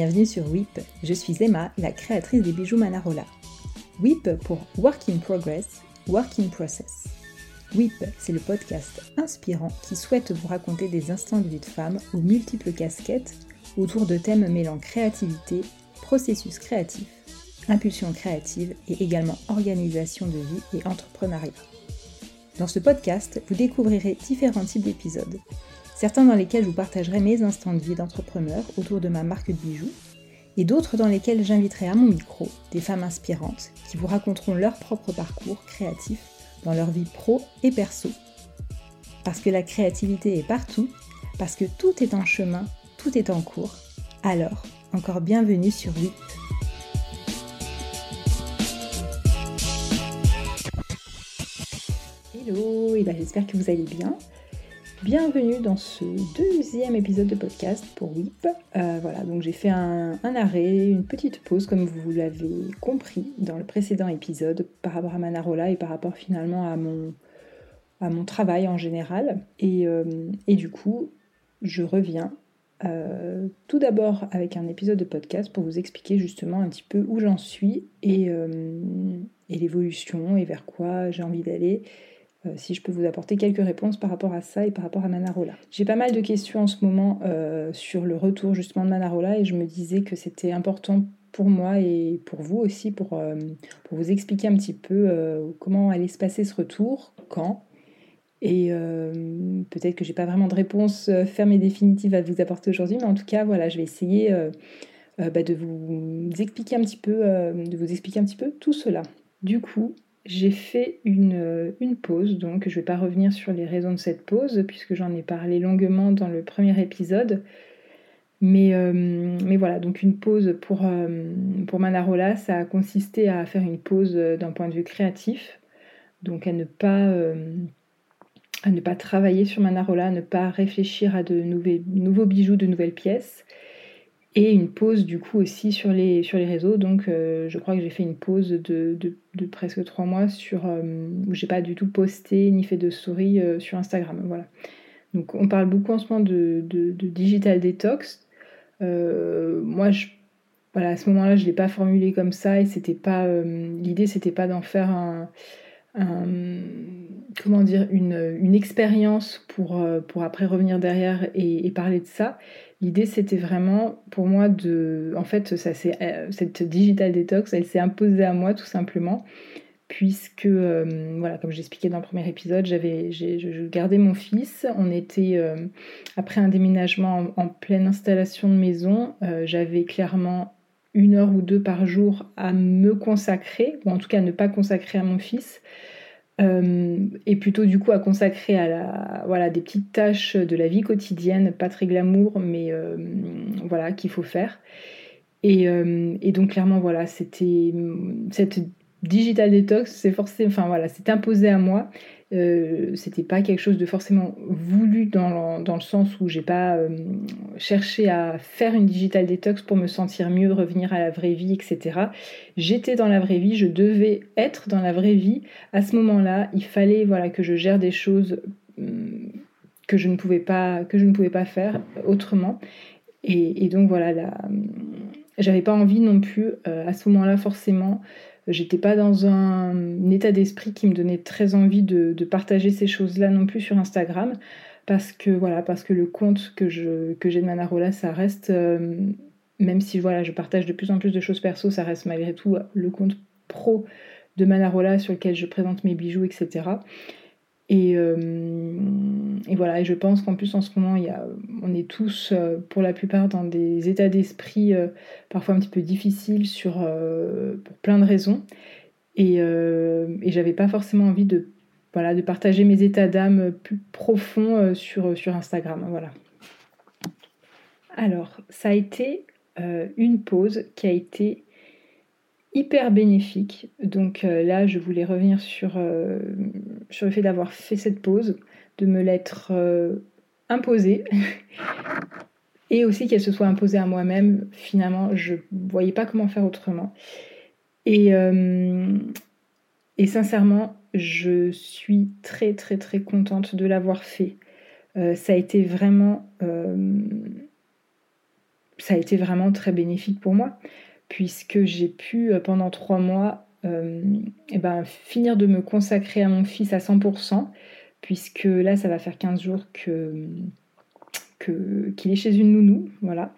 bienvenue sur WIP. Je suis Emma, la créatrice des bijoux Manarola. WIP pour Work in Progress, Work in Process. WIP, c'est le podcast inspirant qui souhaite vous raconter des instants de vie de femme aux multiples casquettes autour de thèmes mêlant créativité, processus créatif, impulsion créative et également organisation de vie et entrepreneuriat. Dans ce podcast, vous découvrirez différents types d'épisodes certains dans lesquels je vous partagerai mes instants de vie d'entrepreneur autour de ma marque de bijoux, et d'autres dans lesquels j'inviterai à mon micro des femmes inspirantes qui vous raconteront leur propre parcours créatif dans leur vie pro et perso. Parce que la créativité est partout, parce que tout est en chemin, tout est en cours, alors encore bienvenue sur WIP. Hello, et ben j'espère que vous allez bien. Bienvenue dans ce deuxième épisode de podcast pour WIP. Euh, voilà, donc j'ai fait un, arrêt, une petite pause comme vous l'avez compris dans le précédent épisode par rapport à Manarola et par rapport finalement à mon, travail en général. Et, euh, du coup, je reviens euh, tout d'abord avec un épisode de podcast pour vous expliquer justement un petit peu où j'en suis et, et l'évolution et vers quoi j'ai envie d'aller euh, si je peux vous apporter quelques réponses par rapport à ça et par rapport à Manarola. J'ai pas mal de questions en ce moment euh, sur le retour justement de Manarola et je me disais que c'était important pour moi et pour vous aussi pour, euh, vous expliquer un petit peu comment allait se passer ce retour, quand. Et peut-être que j'ai pas vraiment de réponse ferme et définitive à vous apporter aujourd'hui, mais en tout cas, voilà, je vais essayer bah, de vous expliquer un petit peu, de vous expliquer un petit peu tout cela. Du coup, j'ai fait euh, une, pause, donc je ne vais pas revenir sur les raisons de cette pause, puisque j'en ai parlé longuement dans le premier épisode. Mais, euh, voilà, donc une pause pour, euh, pour Manarola, ça a consisté à faire une pause d'un point de vue créatif, donc à ne pas, à ne pas travailler sur Manarola, à ne pas réfléchir à de nouveaux bijoux, de nouvelles pièces, et une pause du coup aussi sur les, sur les réseaux. Donc euh, je crois que j'ai fait une pause de, de, presque trois mois sur, euh, où j'ai pas du tout posté ni fait de story euh, sur Instagram. Voilà. Donc on parle beaucoup en ce moment de, de digital detox. moi je, voilà, à ce moment-là je ne l'ai pas formulé comme ça et c'était pas l'idée c'était pas d'en faire un, comment dire une, une expérience pour, pour après revenir derrière et parler de ça L'idée, c'était vraiment pour moi de. En fait, ça, euh, cette digital detox, elle s'est imposée à moi tout simplement, puisque, euh, voilà, comme j'expliquais dans le premier épisode, j'avais, je gardais mon fils. On était, euh, après un déménagement en, pleine installation de maison, j'avais clairement une heure ou deux par jour à me consacrer, ou en tout cas à ne pas consacrer à mon fils. Euh, et plutôt du coup à consacrer à la, voilà, des petites tâches de la vie quotidienne, pas très glamour, mais euh, voilà, qu'il faut faire. Et, euh, et, donc clairement, voilà, c'était cette digital detox, c'est forcément, enfin voilà, c'est imposé à moi. Euh, c'était pas quelque chose de forcément voulu dans le, dans le sens où j'ai pas euh, cherché à faire une digital detox pour me sentir mieux, revenir à la vraie vie, etc. J'étais dans la vraie vie, je devais être dans la vraie vie. À ce moment-là, il fallait voilà que je gère des choses hum, que je ne pouvais pas que je ne pouvais pas faire autrement. Et, donc voilà, j'avais pas envie non plus euh, à ce moment-là forcément J'étais pas dans un, état d'esprit qui me donnait très envie de, partager ces choses-là non plus sur Instagram. Parce que voilà, parce que le compte que je que j'ai de Manarola, ça reste, euh, même si voilà, je partage de plus en plus de choses perso, ça reste malgré tout le compte pro de Manarola sur lequel je présente mes bijoux, etc. Euh, et, voilà, et je pense qu'en plus en ce moment, il y a, on est tous euh, pour la plupart dans des états d'esprit euh, parfois un petit peu difficiles sur, pour plein de raisons. Et, j'avais pas forcément envie de, voilà, de partager mes états d'âme plus profonds sur, sur Instagram. Voilà. Alors, ça a été une pause qui a été hyper bénéfique. Donc euh, là, je voulais revenir sur, euh, sur le fait d'avoir fait cette pause, de me l'être euh, imposée. et aussi qu'elle se soit imposée à moi-même. Finalement, je voyais pas comment faire autrement. Et, et sincèrement, je suis très très très contente de l'avoir fait. ça a été vraiment ça a été vraiment très bénéfique pour moi, puisque j'ai pu pendant trois mois eh ben, finir de me consacrer à mon fils à 100%, puisque là, ça va faire 15 jours que qu'il est chez une nounou, voilà.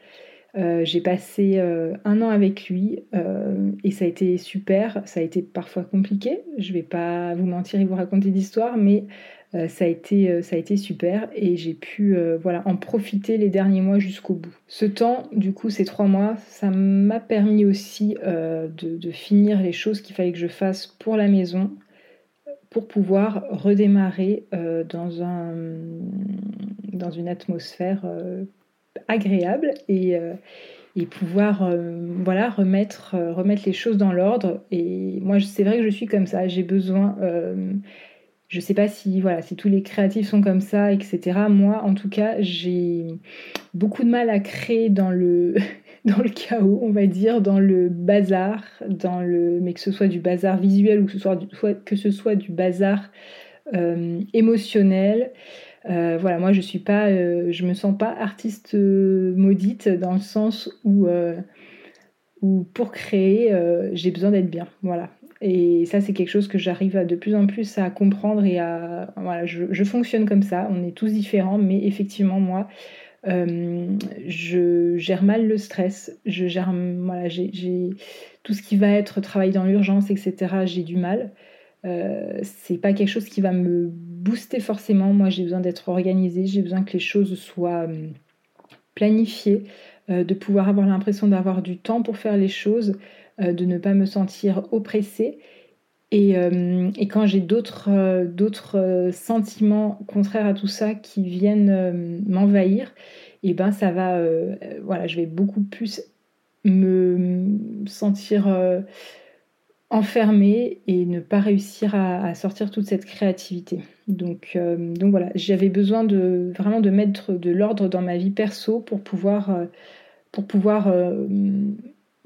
Euh, j'ai passé euh, un an avec lui euh, et ça a été super. Ça a été parfois compliqué. Je vais pas vous mentir et vous raconter d'histoire, mais ça, a été, ça a été super et j'ai pu voilà, en profiter les derniers mois jusqu'au bout. Ce temps, du coup, ces trois mois, ça m'a permis aussi de, finir les choses qu'il fallait que je fasse pour la maison pour pouvoir redémarrer dans, un, dans une atmosphère agréable et, euh, et pouvoir euh, voilà, remettre, euh, remettre les choses dans l'ordre. Et moi, c'est vrai que je suis comme ça. J'ai besoin. Je sais pas si, voilà, si tous les créatifs sont comme ça, etc. Moi, en tout cas, j'ai beaucoup de mal à créer dans le, dans le chaos, on va dire, dans le bazar, dans le, mais que ce soit du bazar visuel ou que ce soit du, bazar émotionnel. Euh, voilà, moi je suis pas, euh, je me sens pas artiste euh, maudite dans le sens où, où pour créer, j'ai besoin d'être bien. Voilà. Et ça, c'est quelque chose que j'arrive de plus en plus à comprendre et à. Voilà, je, fonctionne comme ça. On est tous différents, mais effectivement, moi, je gère mal le stress. Je gère. Voilà, j'ai tout ce qui va être travail dans l'urgence, etc. J'ai du mal. Euh, c'est pas quelque chose qui va me booster forcément. Moi, j'ai besoin d'être organisée, j'ai besoin que les choses soient euh, planifiées, euh, de pouvoir avoir l'impression d'avoir du temps pour faire les choses, de ne pas me sentir oppressée. Et, quand j'ai d'autres, d'autres sentiments contraires à tout ça qui viennent m'envahir, et eh ben ça va, voilà, je vais beaucoup plus me sentir enfermer et ne pas réussir à, sortir toute cette créativité. Donc, euh, donc voilà, j'avais besoin de vraiment de mettre de l'ordre dans ma vie perso pour pouvoir, euh, pour pouvoir euh,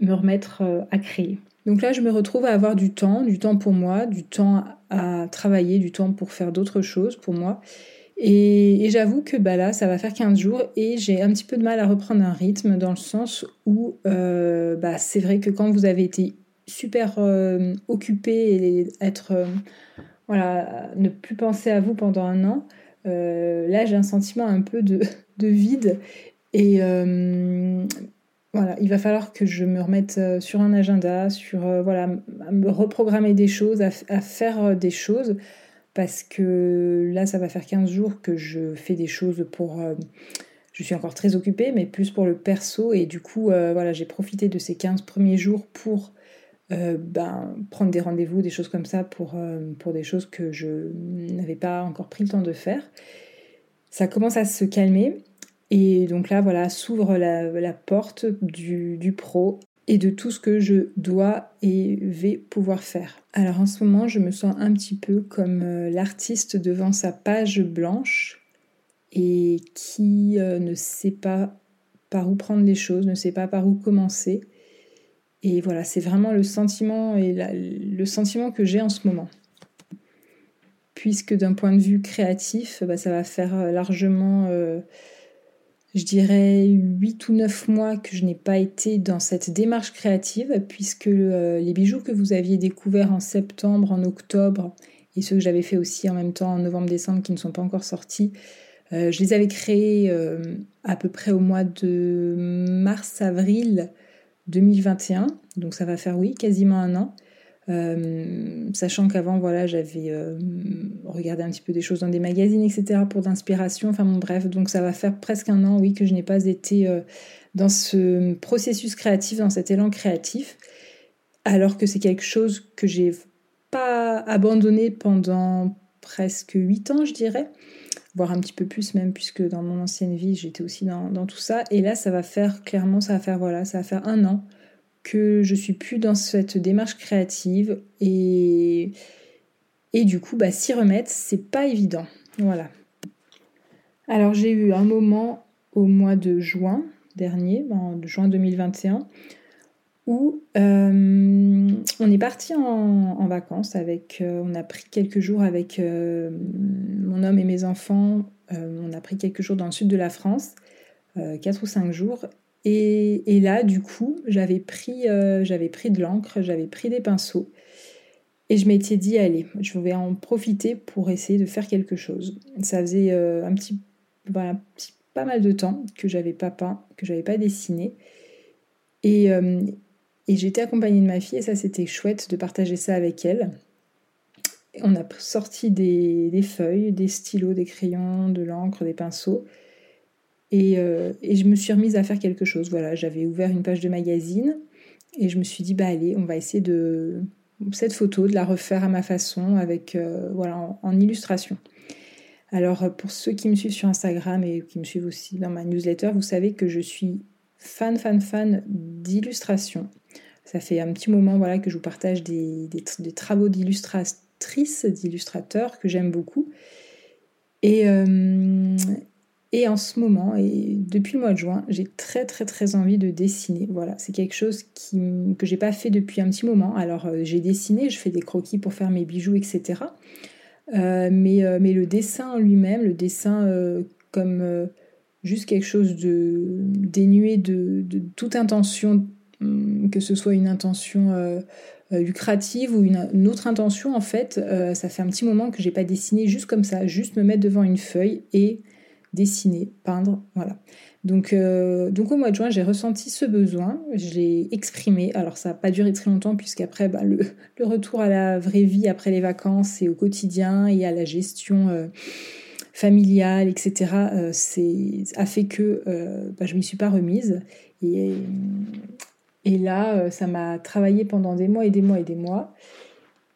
me remettre à créer. Donc là, je me retrouve à avoir du temps, du temps pour moi, du temps à travailler, du temps pour faire d'autres choses pour moi. Et, j'avoue que bah là, ça va faire 15 jours et j'ai un petit peu de mal à reprendre un rythme dans le sens où bah, c'est vrai que quand vous avez été super euh, occupé et être euh, voilà ne plus penser à vous pendant un an euh, là j'ai un sentiment un peu de, de vide et voilà il va falloir que je me remette sur un agenda sur voilà à me reprogrammer des choses à, faire des choses parce que là ça va faire 15 jours que je fais des choses pour je suis encore très occupée, mais plus pour le perso. Et du coup, voilà, j'ai profité de ces 15 premiers jours pour euh, ben, prendre des rendez-vous, des choses comme ça pour, euh, pour des choses que je n'avais pas encore pris le temps de faire. Ça commence à se calmer et donc là, voilà, s'ouvre la, porte du, pro et de tout ce que je dois et vais pouvoir faire. Alors en ce moment, je me sens un petit peu comme euh, l'artiste devant sa page blanche et qui ne sait pas par où prendre les choses, ne sait pas par où commencer et voilà, c'est vraiment le sentiment et le sentiment que j'ai en ce moment. Puisque d'un point de vue créatif, bah, ça va faire euh, largement, euh, je dirais, 8 ou 9 mois que je n'ai pas été dans cette démarche créative, puisque euh, les bijoux que vous aviez découverts en septembre, en octobre, et ceux que j'avais fait aussi en même temps en novembre-décembre qui ne sont pas encore sortis, je les avais créés à peu près au mois de mars-avril 2021, donc ça va faire oui quasiment un an. Euh, sachant qu'avant voilà j'avais euh, regardé un petit peu des choses dans des magazines etc pour d'inspiration. Enfin bon bref donc ça va faire presque un an oui que je n'ai pas été euh, dans ce processus créatif dans cet élan créatif. Alors que c'est quelque chose que j'ai pas abandonné pendant presque huit ans je dirais. Voire un petit peu plus même, puisque dans mon ancienne vie, j'étais aussi dans, tout ça. Et là, ça va faire, clairement, ça va faire, voilà, ça va faire un an que je suis plus dans cette démarche créative. Et, et du coup, bah, s'y remettre, c'est pas évident. Voilà. Alors, j'ai eu un moment au mois de juin dernier, en juin 2021, où euh, on est parti en, vacances avec, euh, on a pris quelques jours avec euh, mon homme et mes enfants, on a pris quelques jours dans le sud de la France, 4 ou 5 jours, Et, là, du coup, j'avais pris, j'avais pris de l'encre, j'avais pris des pinceaux. Et je m'étais dit, allez, je vais en profiter pour essayer de faire quelque chose. Ça faisait un petit, pas mal de temps que j'avais pas peint, que j'avais pas dessiné. Et, et j'étais accompagnée de ma fille et ça c'était chouette de partager ça avec elle. On a sorti des, feuilles, des stylos, des crayons, de l'encre, des pinceaux. Euh, et, je me suis remise à faire quelque chose. Voilà, j'avais ouvert une page de magazine et je me suis dit, bah allez, on va essayer de cette photo, de la refaire à ma façon, avec euh, voilà, en, illustration. Alors pour ceux qui me suivent sur Instagram et qui me suivent aussi dans ma newsletter, vous savez que je suis fan, fan, fan d'illustration. Ça fait un petit moment voilà, que je vous partage des, travaux d'illustratrices, d'illustrateurs que j'aime beaucoup. Et, euh, et en ce moment, et depuis le mois de juin, j'ai très très très envie de dessiner. Voilà, c'est quelque chose qui, que j'ai pas fait depuis un petit moment. Alors euh, j'ai dessiné, je fais des croquis pour faire mes bijoux, etc. Euh, mais, mais le dessin en lui-même, le dessin comme juste quelque chose de dénué de, toute intention Hum, que ce soit une intention euh, euh, lucrative ou une, autre intention, en fait, euh, ça fait un petit moment que j'ai pas dessiné juste comme ça, juste me mettre devant une feuille et dessiner, peindre, voilà. Donc, donc au mois de juin, j'ai ressenti ce besoin, je l'ai exprimé. Alors ça n'a pas duré très longtemps puisqu'après, bah, le, retour à la vraie vie après les vacances et au quotidien et à la gestion familiale, etc., c'est a fait que bah, je m'y suis pas remise. Et, et là, euh, ça m'a travaillé pendant des mois et des mois et des mois.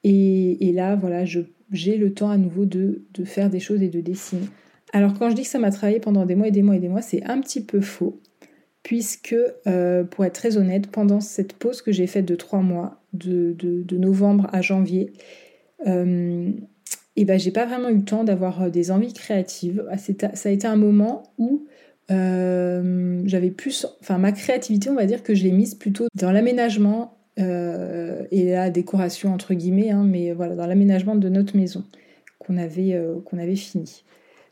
Et, là, voilà, j'ai le temps à nouveau de, faire des choses et de dessiner. Alors quand je dis que ça m'a travaillé pendant des mois et des mois et des mois, c'est un petit peu faux, puisque euh, pour être très honnête, pendant cette pause que j'ai faite de trois mois, de, novembre à janvier, euh, et ben j'ai pas vraiment eu le temps d'avoir des envies créatives. Ah, ça a été un moment où euh, j'avais plus, enfin ma créativité, on va dire que je l'ai mise plutôt dans l'aménagement euh, et la décoration entre guillemets, hein, mais voilà, dans l'aménagement de notre maison qu'on avait, euh, qu'on avait fini.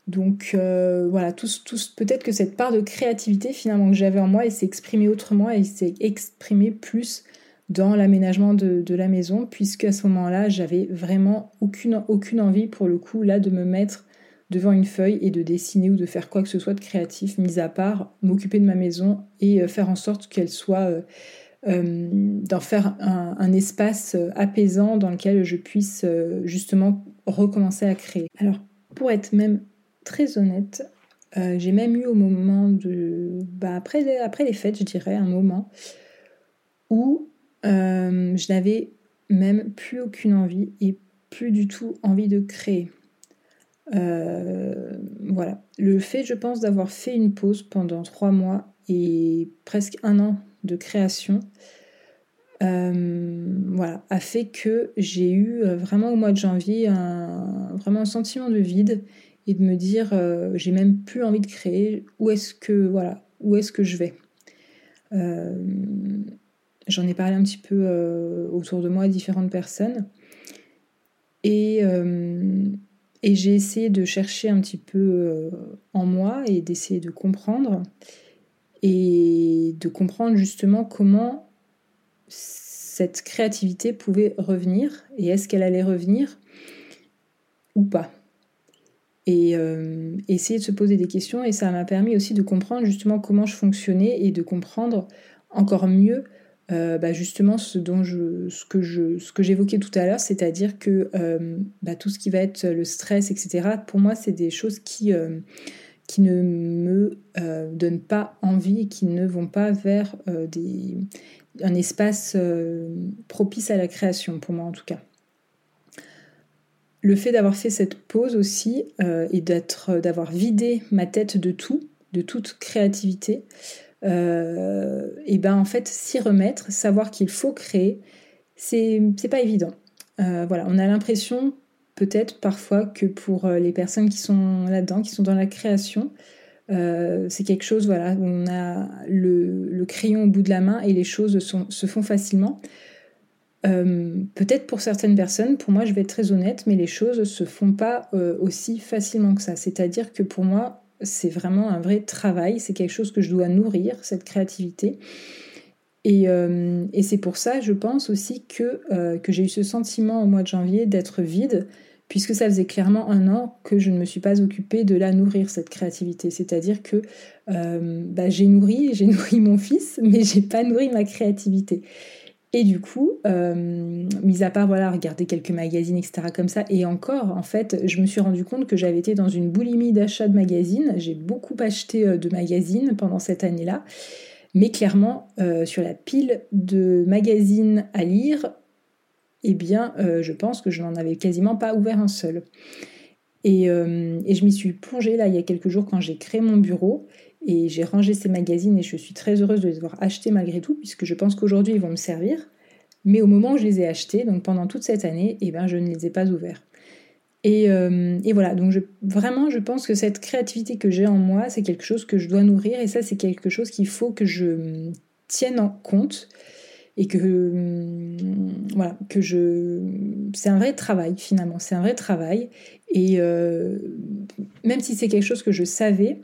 Donc voilà, tous, tous, peut-être que cette part de créativité finalement que j'avais en moi, elle s'est exprimée autrement, elle s'est exprimée plus dans l'aménagement de, la maison, puisque à ce moment-là, j'avais vraiment aucune, aucune envie pour le coup là de me mettre devant une feuille et de dessiner ou de faire quoi que ce soit de créatif, mis à part m'occuper de ma maison et euh, faire en sorte qu'elle soit, euh, euh, d'en faire un, espace apaisant dans lequel je puisse justement recommencer à créer. Alors, pour être même très honnête, j'ai même eu au moment de, bah, après, les, après les fêtes, je dirais, un moment où je n'avais même plus aucune envie et plus du tout envie de créer. Euh, voilà. Le fait, je pense, d'avoir fait une pause pendant trois mois et presque un an de création, euh, voilà, a fait que j'ai eu euh, vraiment au mois de janvier un, vraiment un sentiment de vide et de me dire j'ai même plus envie de créer. Où est-ce que voilà, où est-ce que je vais? J'en ai parlé un petit peu autour de moi à différentes personnes et et j'ai essayé de chercher un petit peu euh, en moi et d'essayer de comprendre et de comprendre justement comment cette créativité pouvait revenir et est-ce qu'elle allait revenir ou pas. Et euh, essayer de se poser des questions et ça m'a permis aussi de comprendre justement comment je fonctionnais et de comprendre encore mieux euh, bah, justement ce dont je, ce que je, ce que j'évoquais tout à l'heure, c'est-à-dire que euh, bah, tout ce qui va être le stress, etc. Pour moi, c'est des choses qui qui ne me donnent pas envie et qui ne vont pas vers des, un espace propice à la création, pour moi en tout cas. Le fait d'avoir fait cette pause aussi et d'être, d'avoir vidé ma tête de tout, de toute créativité, euh, et ben en fait s'y remettre, savoir qu'il faut créer, c'est pas évident. Euh, voilà, on a l'impression peut-être parfois que pour euh, les personnes qui sont là-dedans, qui sont dans la création, c'est quelque chose, voilà, où on a le, crayon au bout de la main et les choses se font facilement. Peut-être pour certaines personnes, pour moi je vais être très honnête, mais les choses se font pas aussi facilement que ça. C'est-à-dire que pour moi, c'est vraiment un vrai travail, c'est quelque chose que je dois nourrir, cette créativité. Et, et c'est pour ça, je pense aussi que, j'ai eu ce sentiment au mois de janvier d'être vide, puisque ça faisait clairement un an que je ne me suis pas occupée de la nourrir, cette créativité. C'est-à-dire que euh, bah, j'ai nourri, j'ai nourri mon fils, mais j'ai pas nourri ma créativité. Et du coup, euh, mis à part voilà, regarder quelques magazines, etc. comme ça, et encore, en fait, je me suis rendu compte que j'avais été dans une boulimie d'achat de magazines. J'ai beaucoup acheté euh, de magazines pendant cette année-là. Mais clairement, sur la pile de magazines à lire, eh bien, euh, je pense que je n'en avais quasiment pas ouvert un seul. Euh, et, je m'y suis plongée là il y a quelques jours quand j'ai créé mon bureau et j'ai rangé ces magazines et je suis très heureuse de les avoir achetés malgré tout puisque je pense qu'aujourd'hui ils vont me servir. Mais au moment où je les ai achetés, donc pendant toute cette année, eh ben, je ne les ai pas ouverts. Et, euh, voilà, donc vraiment je pense que cette créativité que j'ai en moi, c'est quelque chose que je dois nourrir. Et ça c'est quelque chose qu'il faut que je tienne en compte. Et que hum, voilà. Que je c'est un vrai travail finalement. C'est un vrai travail. Et euh, même si c'est quelque chose que je savais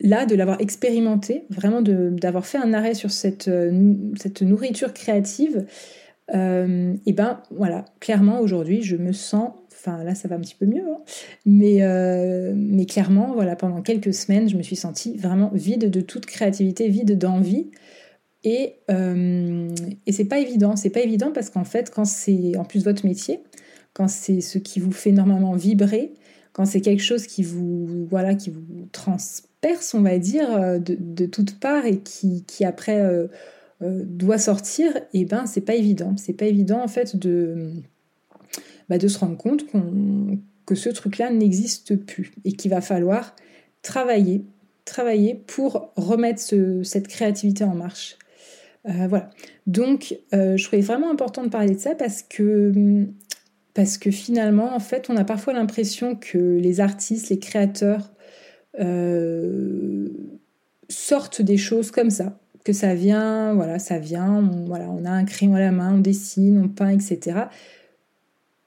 là de l'avoir expérimenté vraiment d'avoir fait un arrêt sur cette, euh, cette nourriture créative euh, et ben voilà clairement aujourd'hui je me sens enfin là ça va un petit peu mieux hein, mais mais clairement voilà pendant quelques semaines je me suis sentie vraiment vide de toute créativité vide d'envie et, euh, et c'est pas évident, c'est pas évident parce qu'en fait, quand c'est en plus votre métier, quand c'est ce qui vous fait normalement vibrer, quand c'est quelque chose qui vous, voilà, qui vous transperce, on va dire, euh, de, toutes parts et qui, qui après euh, euh, doit sortir, et eh ben c'est pas évident. C'est pas évident en fait de, bah, de se rendre compte que ce truc-là n'existe plus et qu'il va falloir travailler, travailler pour remettre ce, cette créativité en marche. Voilà. Donc, je trouvais vraiment important de parler de ça parce que, parce que finalement, en fait, on a parfois l'impression que les artistes, les créateurs euh, sortent des choses comme ça, que ça vient, voilà, ça vient, on, voilà, on a un crayon à la main, on dessine, on peint, etc.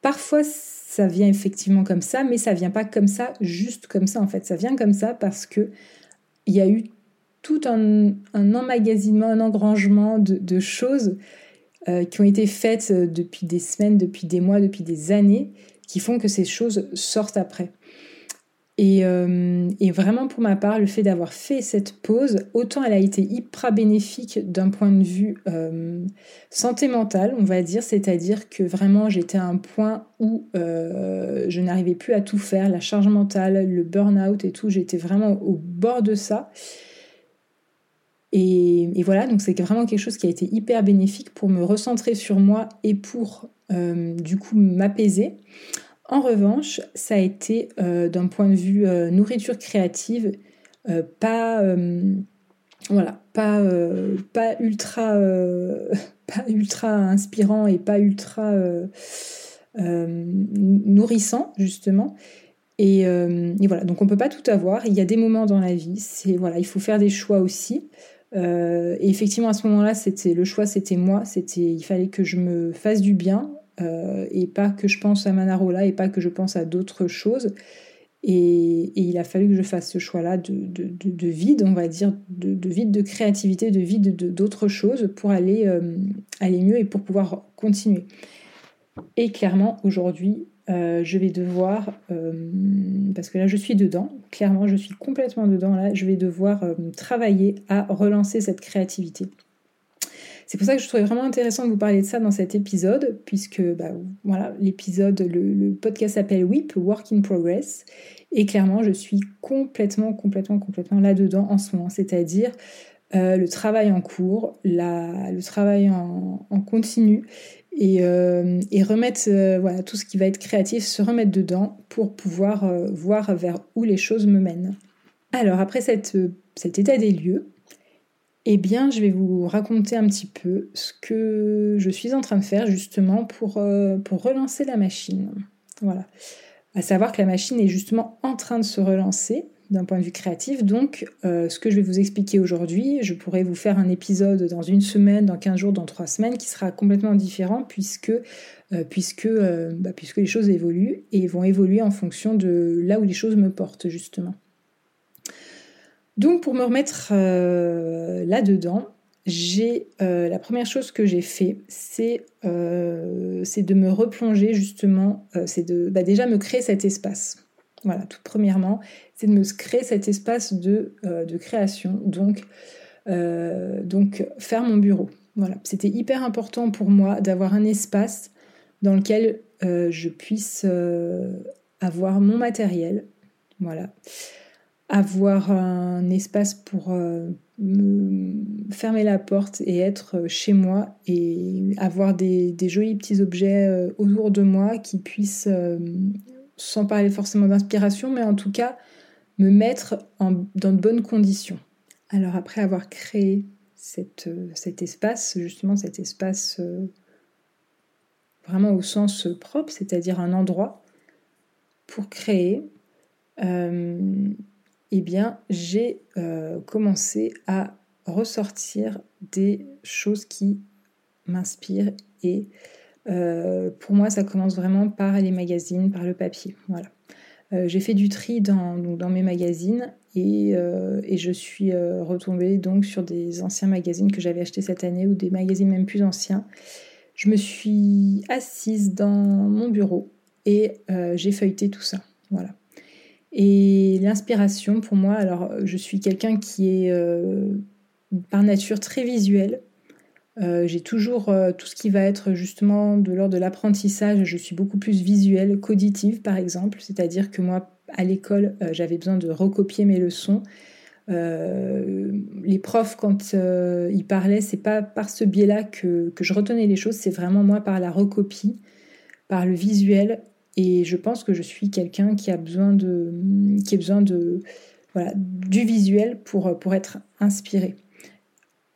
Parfois, ça vient effectivement comme ça, mais ça vient pas comme ça, juste comme ça en fait. Ça vient comme ça parce que il y a eu tout un, emmagasinement, un engrangement de, choses euh, qui ont été faites euh, depuis des semaines, depuis des mois, depuis des années, qui font que ces choses sortent après. Et, euh, vraiment pour ma part, le fait d'avoir fait cette pause, autant elle a été hyper bénéfique d'un point de vue santé mentale, on va dire, c'est-à-dire que vraiment j'étais à un point où je n'arrivais plus à tout faire, la charge mentale, le burn-out et tout, j'étais vraiment au bord de ça. Et, voilà, donc c'est vraiment quelque chose qui a été hyper bénéfique pour me recentrer sur moi et pour euh, du coup m'apaiser. En revanche, ça a été euh, d'un point de vue euh, nourriture créative pas voilà, pas, pas ultra pas ultra inspirant et pas ultra nourrissant justement. Et, et, voilà, donc on peut pas tout avoir. Il y a des moments dans la vie, voilà, il faut faire des choix aussi. Euh, et effectivement, à ce moment-là, c'était le choix, c'était moi. C'était, il fallait que je me fasse du bien euh, et pas que je pense à Manarola et pas que je pense à d'autres choses. Et, il a fallu que je fasse ce choix-là de, de, vide, on va dire, de, vide de créativité, de vide d'autres choses pour aller, euh, aller mieux et pour pouvoir continuer. Et clairement, aujourd'hui, euh, je vais devoir, euh, parce que là je suis dedans, clairement je suis complètement dedans, là je vais devoir euh, travailler à relancer cette créativité. C'est pour ça que je trouvais vraiment intéressant de vous parler de ça dans cet épisode, puisque bah, voilà, l'épisode, le, podcast s'appelle WIP, Work in Progress, et clairement je suis complètement, complètement, complètement là-dedans en ce moment, c'est-à-dire le travail en cours, le travail en continu, euh, et, remettre euh, voilà, tout ce qui va être créatif, se remettre dedans pour pouvoir euh, voir vers où les choses me mènent. Alors après cet état des lieux, eh bien je vais vous raconter un petit peu ce que je suis en train de faire justement pour, pour relancer la machine. Voilà. À savoir que la machine est justement en train de se relancer, d'un point de vue créatif. Donc, euh, ce que je vais vous expliquer aujourd'hui, je pourrais vous faire un épisode dans une semaine, dans 15 jours, dans 3 semaines, qui sera complètement différent puisque, euh, puisque, bah, puisque les choses évoluent et vont évoluer en fonction de là où les choses me portent, justement. Donc, pour me remettre là-dedans, j'ai la première chose que j'ai fait, c'est de me replonger justement, c'est de bah, déjà me créer cet espace. Voilà, tout premièrement, c'est de me créer cet espace de, euh, création, donc, euh, donc faire mon bureau. Voilà, c'était hyper important pour moi d'avoir un espace dans lequel euh, je puisse avoir mon matériel, voilà, avoir un espace pour me fermer la porte et être chez moi et avoir des jolis petits objets autour de moi qui puissent sans parler forcément d'inspiration, mais en tout cas me mettre dans de bonnes conditions. Alors après avoir créé euh, cet espace, justement cet espace euh, vraiment au sens propre, c'est-à-dire un endroit pour créer, euh, eh bien j'ai commencé à ressortir des choses qui m'inspirent et euh, pour moi, ça commence vraiment par les magazines, par le papier. Voilà. Euh, j'ai fait du tri dans, mes magazines et, euh, et je suis retombée donc sur des anciens magazines que j'avais achetés cette année ou des magazines même plus anciens. Je me suis assise dans mon bureau et j'ai feuilleté tout ça. Voilà. Et l'inspiration pour moi, alors je suis quelqu'un qui est par nature très visuel. Euh, j'ai toujours euh, tout ce qui va être justement de l'ordre de l'apprentissage. Je suis beaucoup plus visuelle qu'auditive, par exemple. C'est-à-dire que moi, à l'école, euh, j'avais besoin de recopier mes leçons. les profs, quand ils parlaient, c'est pas par ce biais-là que, que, je retenais les choses, c'est vraiment moi par la recopie, par le visuel. Et je pense que je suis quelqu'un qui a besoin de, qui a besoin de, voilà, du visuel pour, pour être inspiré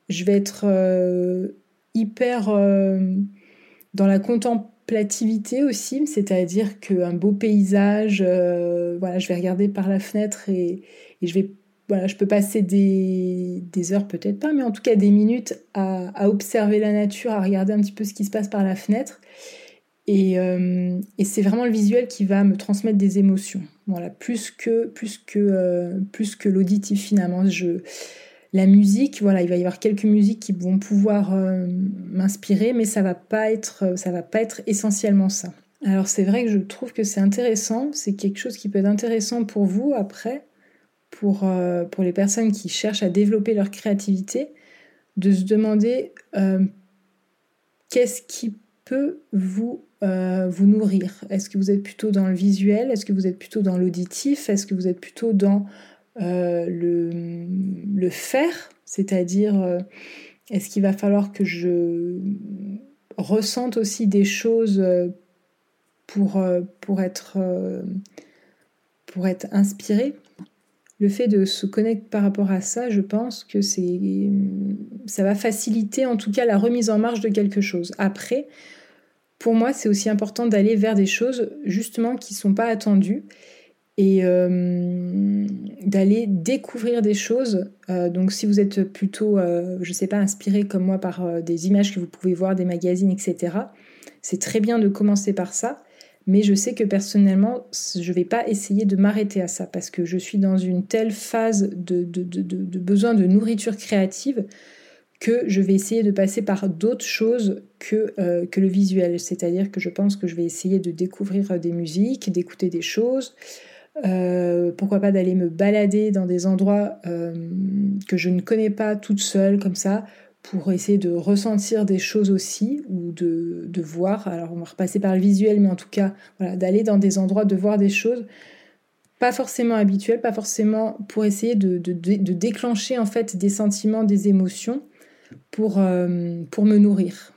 je vais être euh, hyper euh, dans la contemplativité aussi, c'est-à-dire qu'un beau paysage, euh, voilà, je vais regarder par la fenêtre et, je vais voilà, je peux passer des, heures, peut-être pas, mais en tout cas des minutes à, observer la nature, à regarder un petit peu ce qui se passe par la fenêtre. Et, c'est vraiment le visuel qui va me transmettre des émotions. Voilà, plus que, plus que, plus que l'auditif finalement. La musique, voilà, il va y avoir quelques musiques qui vont pouvoir euh, m'inspirer, mais ça va pas euh, ça va pas être essentiellement ça. Alors c'est vrai que je trouve que c'est intéressant, c'est quelque chose qui peut être intéressant pour vous après, pour, euh, les personnes qui cherchent à développer leur créativité, de se demander qu'est-ce qui peut vous, vous nourrir? Est-ce que vous êtes plutôt dans le visuel? Est-ce que vous êtes plutôt dans l'auditif? Est-ce que vous êtes plutôt dans le, le, faire, c'est-à-dire euh, est-ce qu'il va falloir que je ressente aussi des choses euh, pour, pour, être, pour être inspirée le fait de se connecter par rapport à ça, je pense que c'est ça va faciliter en tout cas la remise en marche de quelque chose. Après, pour moi, c'est aussi important d'aller vers des choses justement qui ne sont pas attendues et euh, d'aller découvrir des choses. Euh, donc si vous êtes plutôt, euh, je ne sais pas, inspiré comme moi par des images que vous pouvez voir, des magazines, etc., c'est très bien de commencer par ça. Mais je sais que personnellement, je ne vais pas essayer de m'arrêter à ça parce que je suis dans une telle phase de, de, de, besoin de nourriture créative que je vais essayer de passer par d'autres choses que, que le visuel. C'est-à-dire que je pense que je vais essayer de découvrir des musiques, d'écouter des choses, euh, pourquoi pas d'aller me balader dans des endroits euh, que je ne connais pas toute seule comme ça pour essayer de ressentir des choses aussi ou de, de voir. Alors on va repasser par le visuel, mais en tout cas voilà, d'aller dans des endroits, de voir des choses pas forcément habituelles, pas forcément pour essayer de, de, de déclencher en fait des sentiments, des émotions pour, euh, pour me nourrir.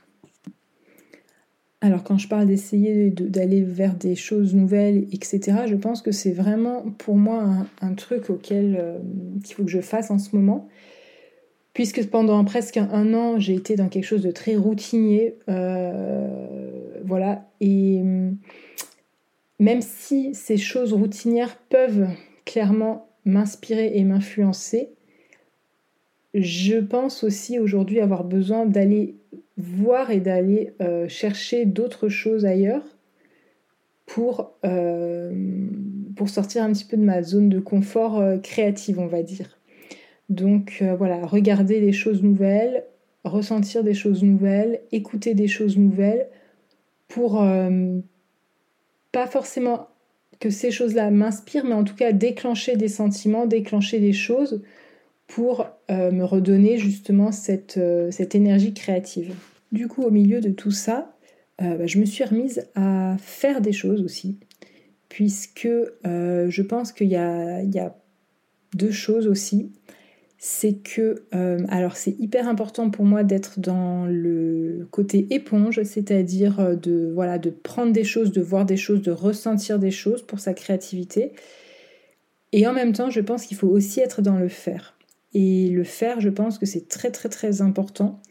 Alors quand je parle d'essayer d'aller vers des choses nouvelles, etc., je pense que c'est vraiment pour moi un, truc auquel euh, qu'il faut que je fasse en ce moment. Puisque pendant presque un, an, j'ai été dans quelque chose de très routinier. Euh, voilà. Et hum, même si ces choses routinières peuvent clairement m'inspirer et m'influencer, je pense aussi aujourd'hui avoir besoin d'aller voir et d'aller euh, chercher d'autres choses ailleurs pour, euh, pour sortir un petit peu de ma zone de confort euh, créative, on va dire. Donc voilà, regarder des choses nouvelles, ressentir des choses nouvelles, écouter des choses nouvelles pour pas forcément que ces choses-là m'inspirent, mais en tout cas déclencher des sentiments, déclencher des choses pour euh, me redonner justement cette, euh, cette, énergie créative. Du coup, au milieu de tout ça, euh, bah, je me suis remise à faire des choses aussi, puisque je pense qu'il y, y a, deux choses aussi. C'est que, alors c'est hyper important pour moi d'être dans le côté éponge, c'est-à-dire de, voilà, de prendre des choses, de voir des choses, de ressentir des choses pour sa créativité. Et en même temps, je pense qu'il faut aussi être dans le faire. Et le faire, je pense que c'est très très très important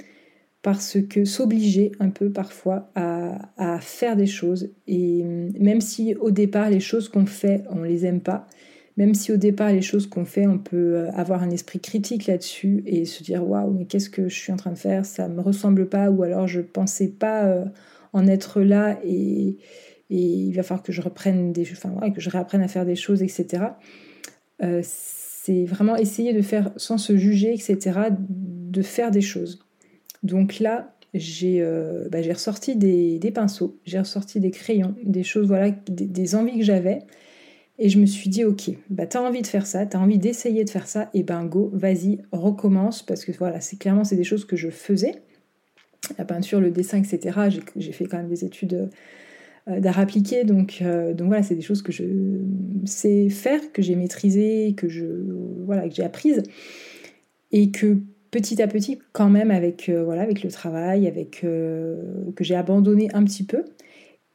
parce que s'obliger un peu parfois à, faire des choses, et même si au départ les choses qu'on fait, on les aime pas, même si au départ les choses qu'on fait, on peut avoir un esprit critique là-dessus et se dire waouh, mais qu'est-ce que je suis en train de faire, ça me ressemble pas, ou alors je pensais pas euh, en être là et, il va falloir que je reprenne des, enfin, que je réapprenne à faire des choses, etc c'est vraiment essayer de faire sans se juger, etc., de faire des choses. Donc là, j'ai euh, bah, ressorti des, pinceaux, j'ai ressorti des crayons, des choses, voilà, des, envies que j'avais. Et je me suis dit, ok, bah, tu as envie de faire ça, tu as envie d'essayer de faire ça, et ben go, vas-y, recommence, parce que voilà, c'est clairement, c'est des choses que je faisais. La peinture, le dessin, etc. J'ai fait quand même des études euh, d'art appliqué. Donc, euh, donc voilà, c'est des choses que je sais faire, que j'ai maîtrisées, que je voilà, que j'ai apprises et que petit à petit, quand même, avec euh, voilà, avec le travail, avec que j'ai abandonné un petit peu.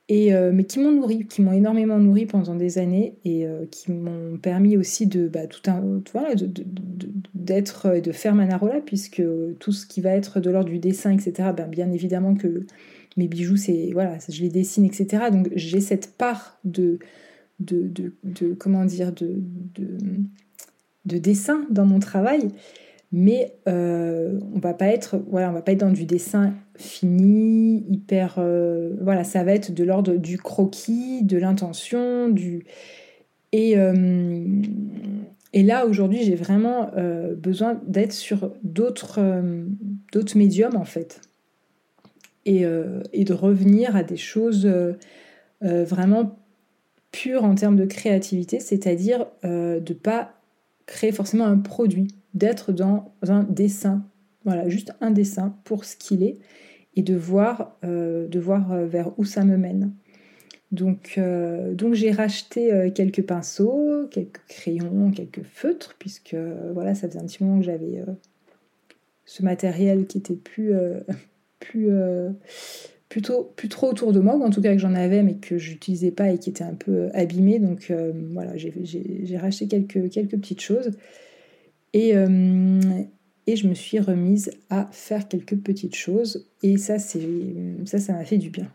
Et, mais qui m'ont nourri, qui m'ont énormément nourri pendant des années et qui m'ont permis aussi de bah, tout un, voilà, d'être de, de, faire Manarola, puisque tout ce qui va être de l'ordre du dessin, etc., ben, bien évidemment que mes bijoux, c'est voilà, je les dessine, etc. Donc j'ai cette part de, de, de, comment dire, de, de, dessin dans mon travail, mais euh, on va pas être, voilà, on va pas être dans du dessin fini, hyper, euh, voilà, ça va être de l'ordre du croquis, de l'intention, du et euh, et là aujourd'hui j'ai vraiment besoin d'être sur d'autres d'autres médiums en fait euh, et, de revenir à des choses euh, euh, vraiment pures en termes de créativité, c'est-à-dire de ne pas créer forcément un produit, d'être dans un dessin, voilà, juste un dessin pour ce qu'il est et de voir, de voir vers où ça me mène. Donc, donc j'ai racheté quelques pinceaux, quelques crayons, quelques feutres, puisque voilà, ça faisait un petit moment que j'avais ce matériel qui était plus, plus, euh, plus trop autour de moi, ou en tout cas que j'en avais mais que j'utilisais pas et qui était un peu euh, abîmé. Donc euh, voilà, j'ai racheté quelques, quelques petites choses. Et, et je me suis remise à faire quelques petites choses. Et ça, ça, ça m'a fait du bien.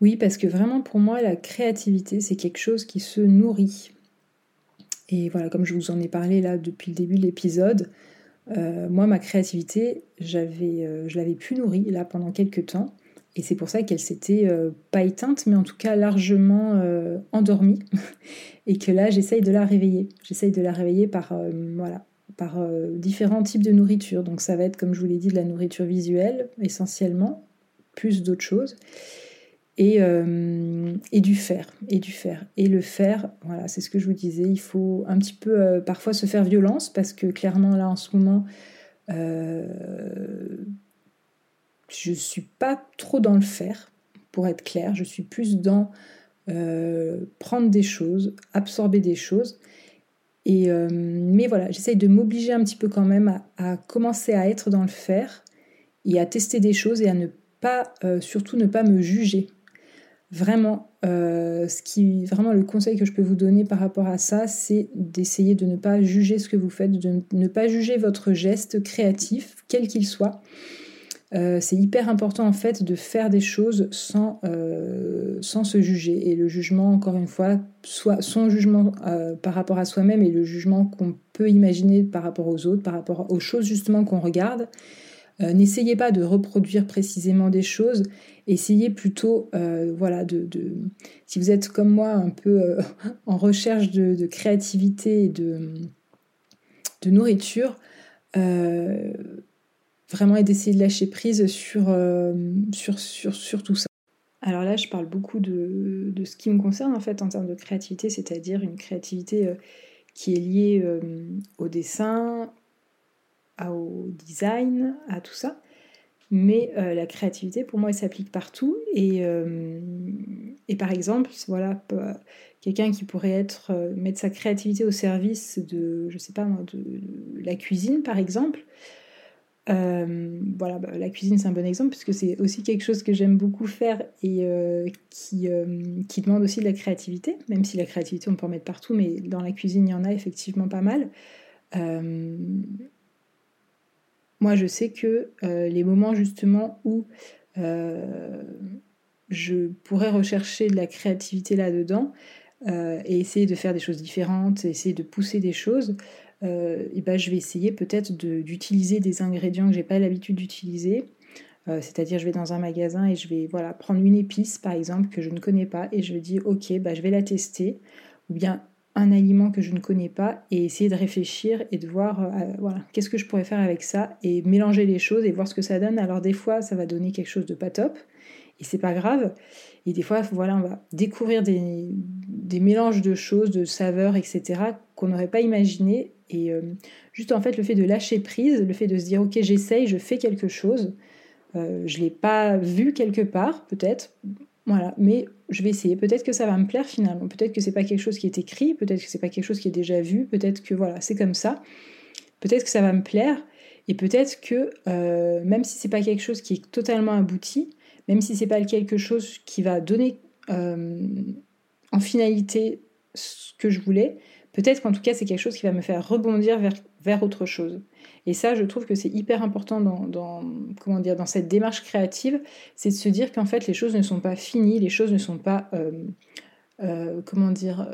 Oui, parce que vraiment pour moi, la créativité, c'est quelque chose qui se nourrit. Et voilà, comme je vous en ai parlé là depuis le début de l'épisode, euh, moi, ma créativité, j'avais, euh, je l'avais pu nourrie là pendant quelques temps. Et c'est pour ça qu'elle s'était euh, pas éteinte, mais en tout cas largement endormie. et que là, j'essaye de la réveiller. J'essaye de la réveiller par, voilà, par différents types de nourriture. Donc ça va être, comme je vous l'ai dit, de la nourriture visuelle essentiellement, plus d'autres choses. Euh, et, du faire, et du faire. Et le faire, voilà, c'est ce que je vous disais, il faut un petit peu euh, parfois se faire violence parce que clairement là en ce moment, euh, je suis pas trop dans le faire, pour être clair, je suis plus dans prendre des choses, absorber des choses. Et, mais voilà, j'essaye de m'obliger un petit peu quand même à, commencer à être dans le faire et à tester des choses et à ne pas, surtout ne pas me juger Vraiment, euh, ce qui, vraiment le conseil que je peux vous donner par rapport à ça, c'est d'essayer de ne pas juger ce que vous faites, de ne pas juger votre geste créatif, quel qu'il soit. euh, c'est hyper important en fait de faire des choses sans, euh, sans se juger. Et le jugement, encore une fois, soit son jugement par rapport à soi-même et le jugement qu'on peut imaginer par rapport aux autres, par rapport aux choses justement qu'on regarde. N'essayez pas de reproduire précisément des choses, essayez plutôt, voilà, de, si vous êtes comme moi un peu en recherche de, créativité et de, nourriture, vraiment d'essayer de lâcher prise euh, sur, sur, sur, tout ça. Alors là, je parle beaucoup de, de, ce qui me concerne en fait en termes de créativité, c'est-à-dire une créativité euh, qui est liée euh, au dessin, au design, à tout ça. Mais la créativité, pour moi, elle s'applique partout. Et, et, par exemple, voilà, quelqu'un qui pourrait être mettre sa créativité au service de, je sais pas de la cuisine, par exemple. Euh, voilà, bah, la cuisine c'est un bon exemple puisque c'est aussi quelque chose que j'aime beaucoup faire et euh, qui, euh, qui, demande aussi de la créativité, même si la créativité on peut en mettre partout, mais dans la cuisine il y en a effectivement pas mal. Moi je sais que les moments justement où je pourrais rechercher de la créativité là-dedans et essayer de faire des choses différentes, essayer de pousser des choses, euh, et ben, je vais essayer peut-être d'utiliser des ingrédients que j'ai pas l'habitude d'utiliser. Euh, c'est-à-dire, je vais dans un magasin et je vais voilà, prendre une épice, par exemple, que je ne connais pas, et je dis, ok, bah, je vais la tester. Ou bien un aliment que je ne connais pas et essayer de réfléchir et de voir euh, voilà, qu'est-ce que je pourrais faire avec ça et mélanger les choses et voir ce que ça donne. Alors des fois, ça va donner quelque chose de pas top et c'est pas grave. Et des fois, voilà, on va découvrir des, mélanges de choses, de saveurs, etc. qu'on n'aurait pas imaginé et euh, juste en fait le fait de lâcher prise, le fait de se dire ok j'essaye, je fais quelque chose, euh, je l'ai pas vu quelque part peut-être, voilà, mais je vais essayer. Peut-être que ça va me plaire finalement, peut-être que c'est pas quelque chose qui est écrit, peut-être que c'est pas quelque chose qui est déjà vu, peut-être que voilà c'est comme ça, peut-être que ça va me plaire. Et peut-être que euh, même si c'est pas quelque chose qui est totalement abouti, même si c'est pas quelque chose qui va donner en finalité ce que je voulais, Peut-être qu'en tout cas, c'est quelque chose qui va me faire rebondir vers autre chose. Et ça, je trouve que c'est hyper important dans, comment dire, dans cette démarche créative, c'est de se dire qu'en fait, les choses ne sont pas finies, les choses ne sont pas... Euh, euh, comment dire,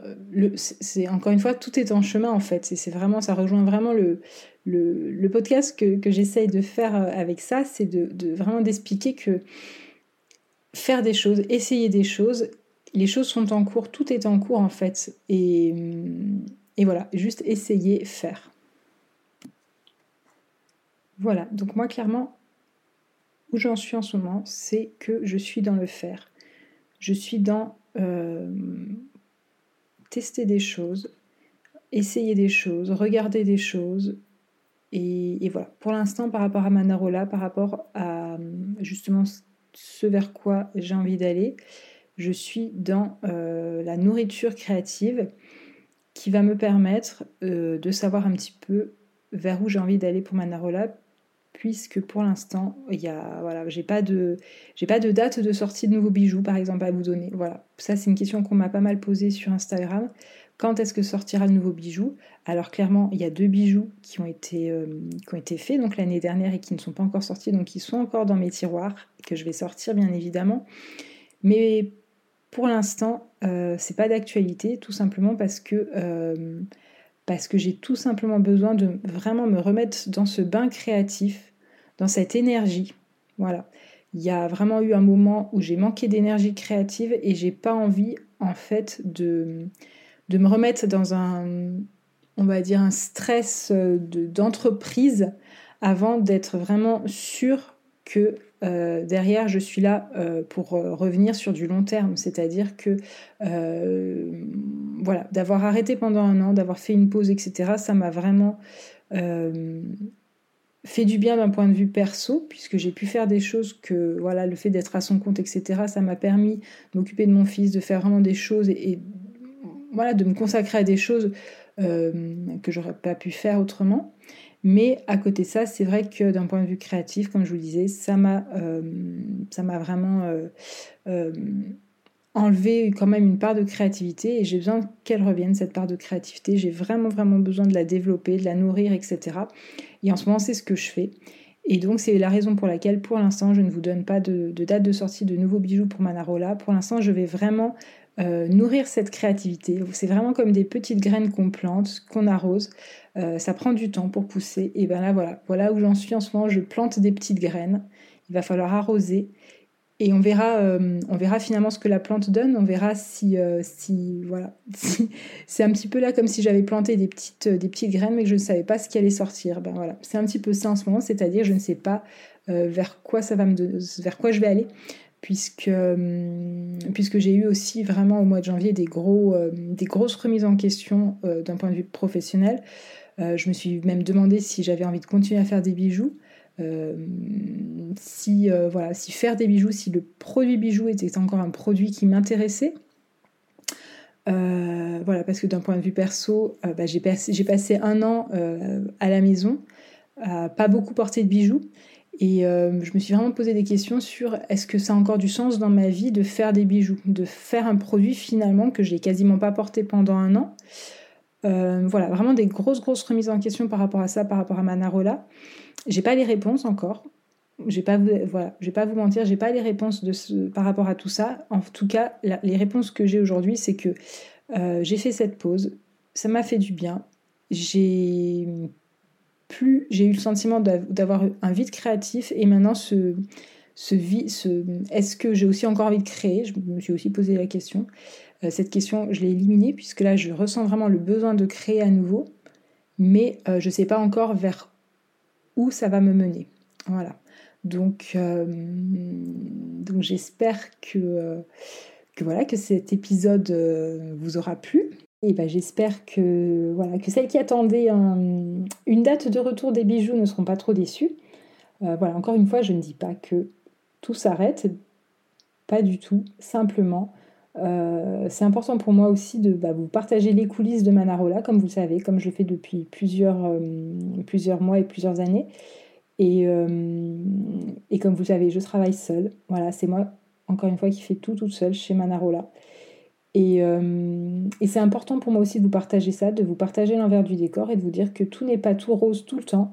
c'est encore une fois, tout est en chemin en fait. C'est vraiment, ça rejoint vraiment le, le, podcast que, j'essaye de faire euh, avec ça, c'est de, vraiment d'expliquer que faire des choses, essayer des choses, les choses sont en cours, tout est en cours en fait. Et, et voilà, juste essayer, faire. Voilà, donc moi clairement, où j'en suis en ce moment, c'est que je suis dans le faire. Je suis dans euh, tester des choses, essayer des choses, regarder des choses. Et, voilà, pour l'instant, par rapport à Manarola, par rapport à justement ce vers quoi j'ai envie d'aller, je suis dans euh, la nourriture créative qui va me permettre euh, de savoir un petit peu vers où j'ai envie d'aller pour ma Narola, puisque pour l'instant, il y a voilà, j'ai pas de j'ai pas de date de sortie de nouveaux bijoux par exemple à vous donner. Voilà, ça c'est une question qu'on m'a pas mal posée sur Instagram. Quand est-ce que sortira le nouveau bijou? Alors clairement, il y a deux bijoux qui ont été, euh, qui ont été faits donc l'année dernière et qui ne sont pas encore sortis, donc qui sont encore dans mes tiroirs que je vais sortir bien évidemment. Mais pour l'instant, euh, c'est pas d'actualité, tout simplement parce que, euh, parce que j'ai tout simplement besoin de vraiment me remettre dans ce bain créatif, dans cette énergie. Voilà. Il y a vraiment eu un moment où j'ai manqué d'énergie créative et j'ai pas envie, en fait, de, de me remettre dans un, on va dire, un stress d'entreprise avant d'être vraiment sûr que euh, derrière, je suis là euh, pour euh, revenir sur du long terme, c'est-à-dire que voilà, d'avoir arrêté pendant un an, d'avoir fait une pause, etc., ça m'a vraiment fait du bien d'un point de vue perso, puisque j'ai pu faire des choses que, voilà, le fait d'être à son compte, etc., ça m'a permis de m'occuper de mon fils, de faire vraiment des choses et, voilà, de me consacrer à des choses que j'aurais pas pu faire autrement. Mais à côté de ça, c'est vrai que d'un point de vue créatif, comme je vous le disais, ça m'a, euh, ça m'a vraiment enlevé quand même une part de créativité et j'ai besoin qu'elle revienne, cette part de créativité. J'ai vraiment, vraiment besoin de la développer, de la nourrir, etc. Et en ce moment, c'est ce que je fais. Et donc c'est la raison pour laquelle pour l'instant je ne vous donne pas de, date de sortie de nouveaux bijoux pour Manarola. Pour l'instant je vais vraiment euh, nourrir cette créativité. C'est vraiment comme des petites graines qu'on plante, qu'on arrose. Euh, ça prend du temps pour pousser. Et ben là voilà, voilà où j'en suis en ce moment. Je plante des petites graines. Il va falloir arroser. Et on verra, euh, on verra finalement ce que la plante donne. On verra si, si voilà, c'est un petit peu là comme si j'avais planté des petites, des petites graines, mais que je ne savais pas ce qui allait sortir. Ben c'est un petit peu ça en ce moment, c'est-à-dire je ne sais pas vers quoi ça va me, vers quoi je vais aller puisque, puisque j'ai eu aussi vraiment au mois de janvier des, gros, euh, des grosses remises en question euh, d'un point de vue professionnel. Euh, je me suis même demandé si j'avais envie de continuer à faire des bijoux. Si, voilà, si faire des bijoux, si le produit bijou était encore un produit qui m'intéressait. voilà, parce que d'un point de vue perso, bah, j'ai passé un an à la maison, à pas beaucoup porter de bijoux. Et euh, je me suis vraiment posé des questions sur est-ce que ça a encore du sens dans ma vie de faire des bijoux, de faire un produit finalement que j'ai quasiment pas porté pendant un an. Euh, voilà, vraiment des grosses grosses remises en question par rapport à ça, par rapport à Manarola. J'ai pas les réponses encore. J'ai pas voilà, je vais pas vous mentir, j'ai pas les réponses de par rapport à tout ça. En tout cas, les réponses que j'ai aujourd'hui, c'est que euh, j'ai fait cette pause, ça m'a fait du bien. J'ai plus j'ai eu le sentiment d'avoir un vide créatif et maintenant ce, ce, ce est-ce que j'ai aussi encore envie de créer? Je me suis aussi posé la question. Euh, cette question, je l'ai éliminée puisque là, je ressens vraiment le besoin de créer à nouveau, mais euh, je ne sais pas encore vers où ça va me mener. Voilà. Donc, euh, donc j'espère que, voilà, que cet épisode vous aura plu. Et ben, j'espère que, voilà, que celles qui attendaient une date de retour des bijoux ne seront pas trop déçues. Euh, voilà, encore une fois, je ne dis pas que tout s'arrête, pas du tout. Simplement, euh, c'est important pour moi aussi de bah, vous partager les coulisses de Manarola, comme vous le savez, comme je le fais depuis plusieurs, euh, plusieurs mois et plusieurs années. Et, et, comme vous le savez, je travaille seule. Voilà, c'est moi, encore une fois, qui fais tout toute seule chez Manarola. Euh, et, c'est important pour moi aussi de vous partager ça, de vous partager l'envers du décor et de vous dire que tout n'est pas tout rose tout le temps.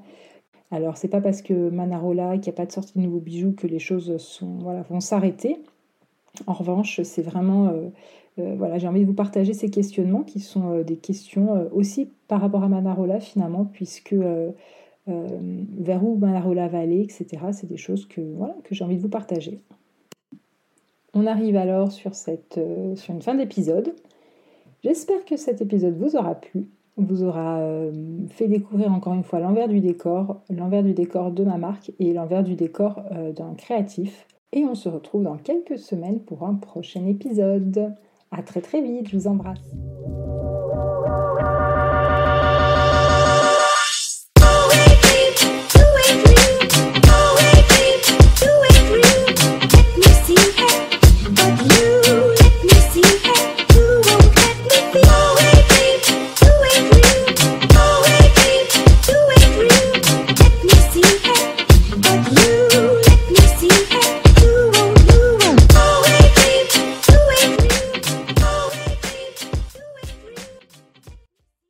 Alors c'est pas parce que Manarola, qu'il n'y a pas de sortie de nouveaux bijoux que les choses sont, voilà, vont s'arrêter. En revanche, c'est vraiment, euh, euh, voilà, j'ai envie de vous partager ces questionnements qui sont des questions aussi par rapport à Manarola finalement, puisque vers où Manarola va aller, etc. C'est des choses que, voilà, que j'ai envie de vous partager. On arrive alors sur, cette, euh, une fin d'épisode. J'espère que cet épisode vous aura plu, vous aura euh, fait découvrir encore une fois l'envers du décor, l'envers du décor de ma marque et l'envers du décor euh, d'un créatif. Et on se retrouve dans quelques semaines pour un prochain épisode. À très très vite, je vous embrasse.